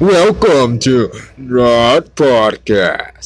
Welcome to Rod Podcast.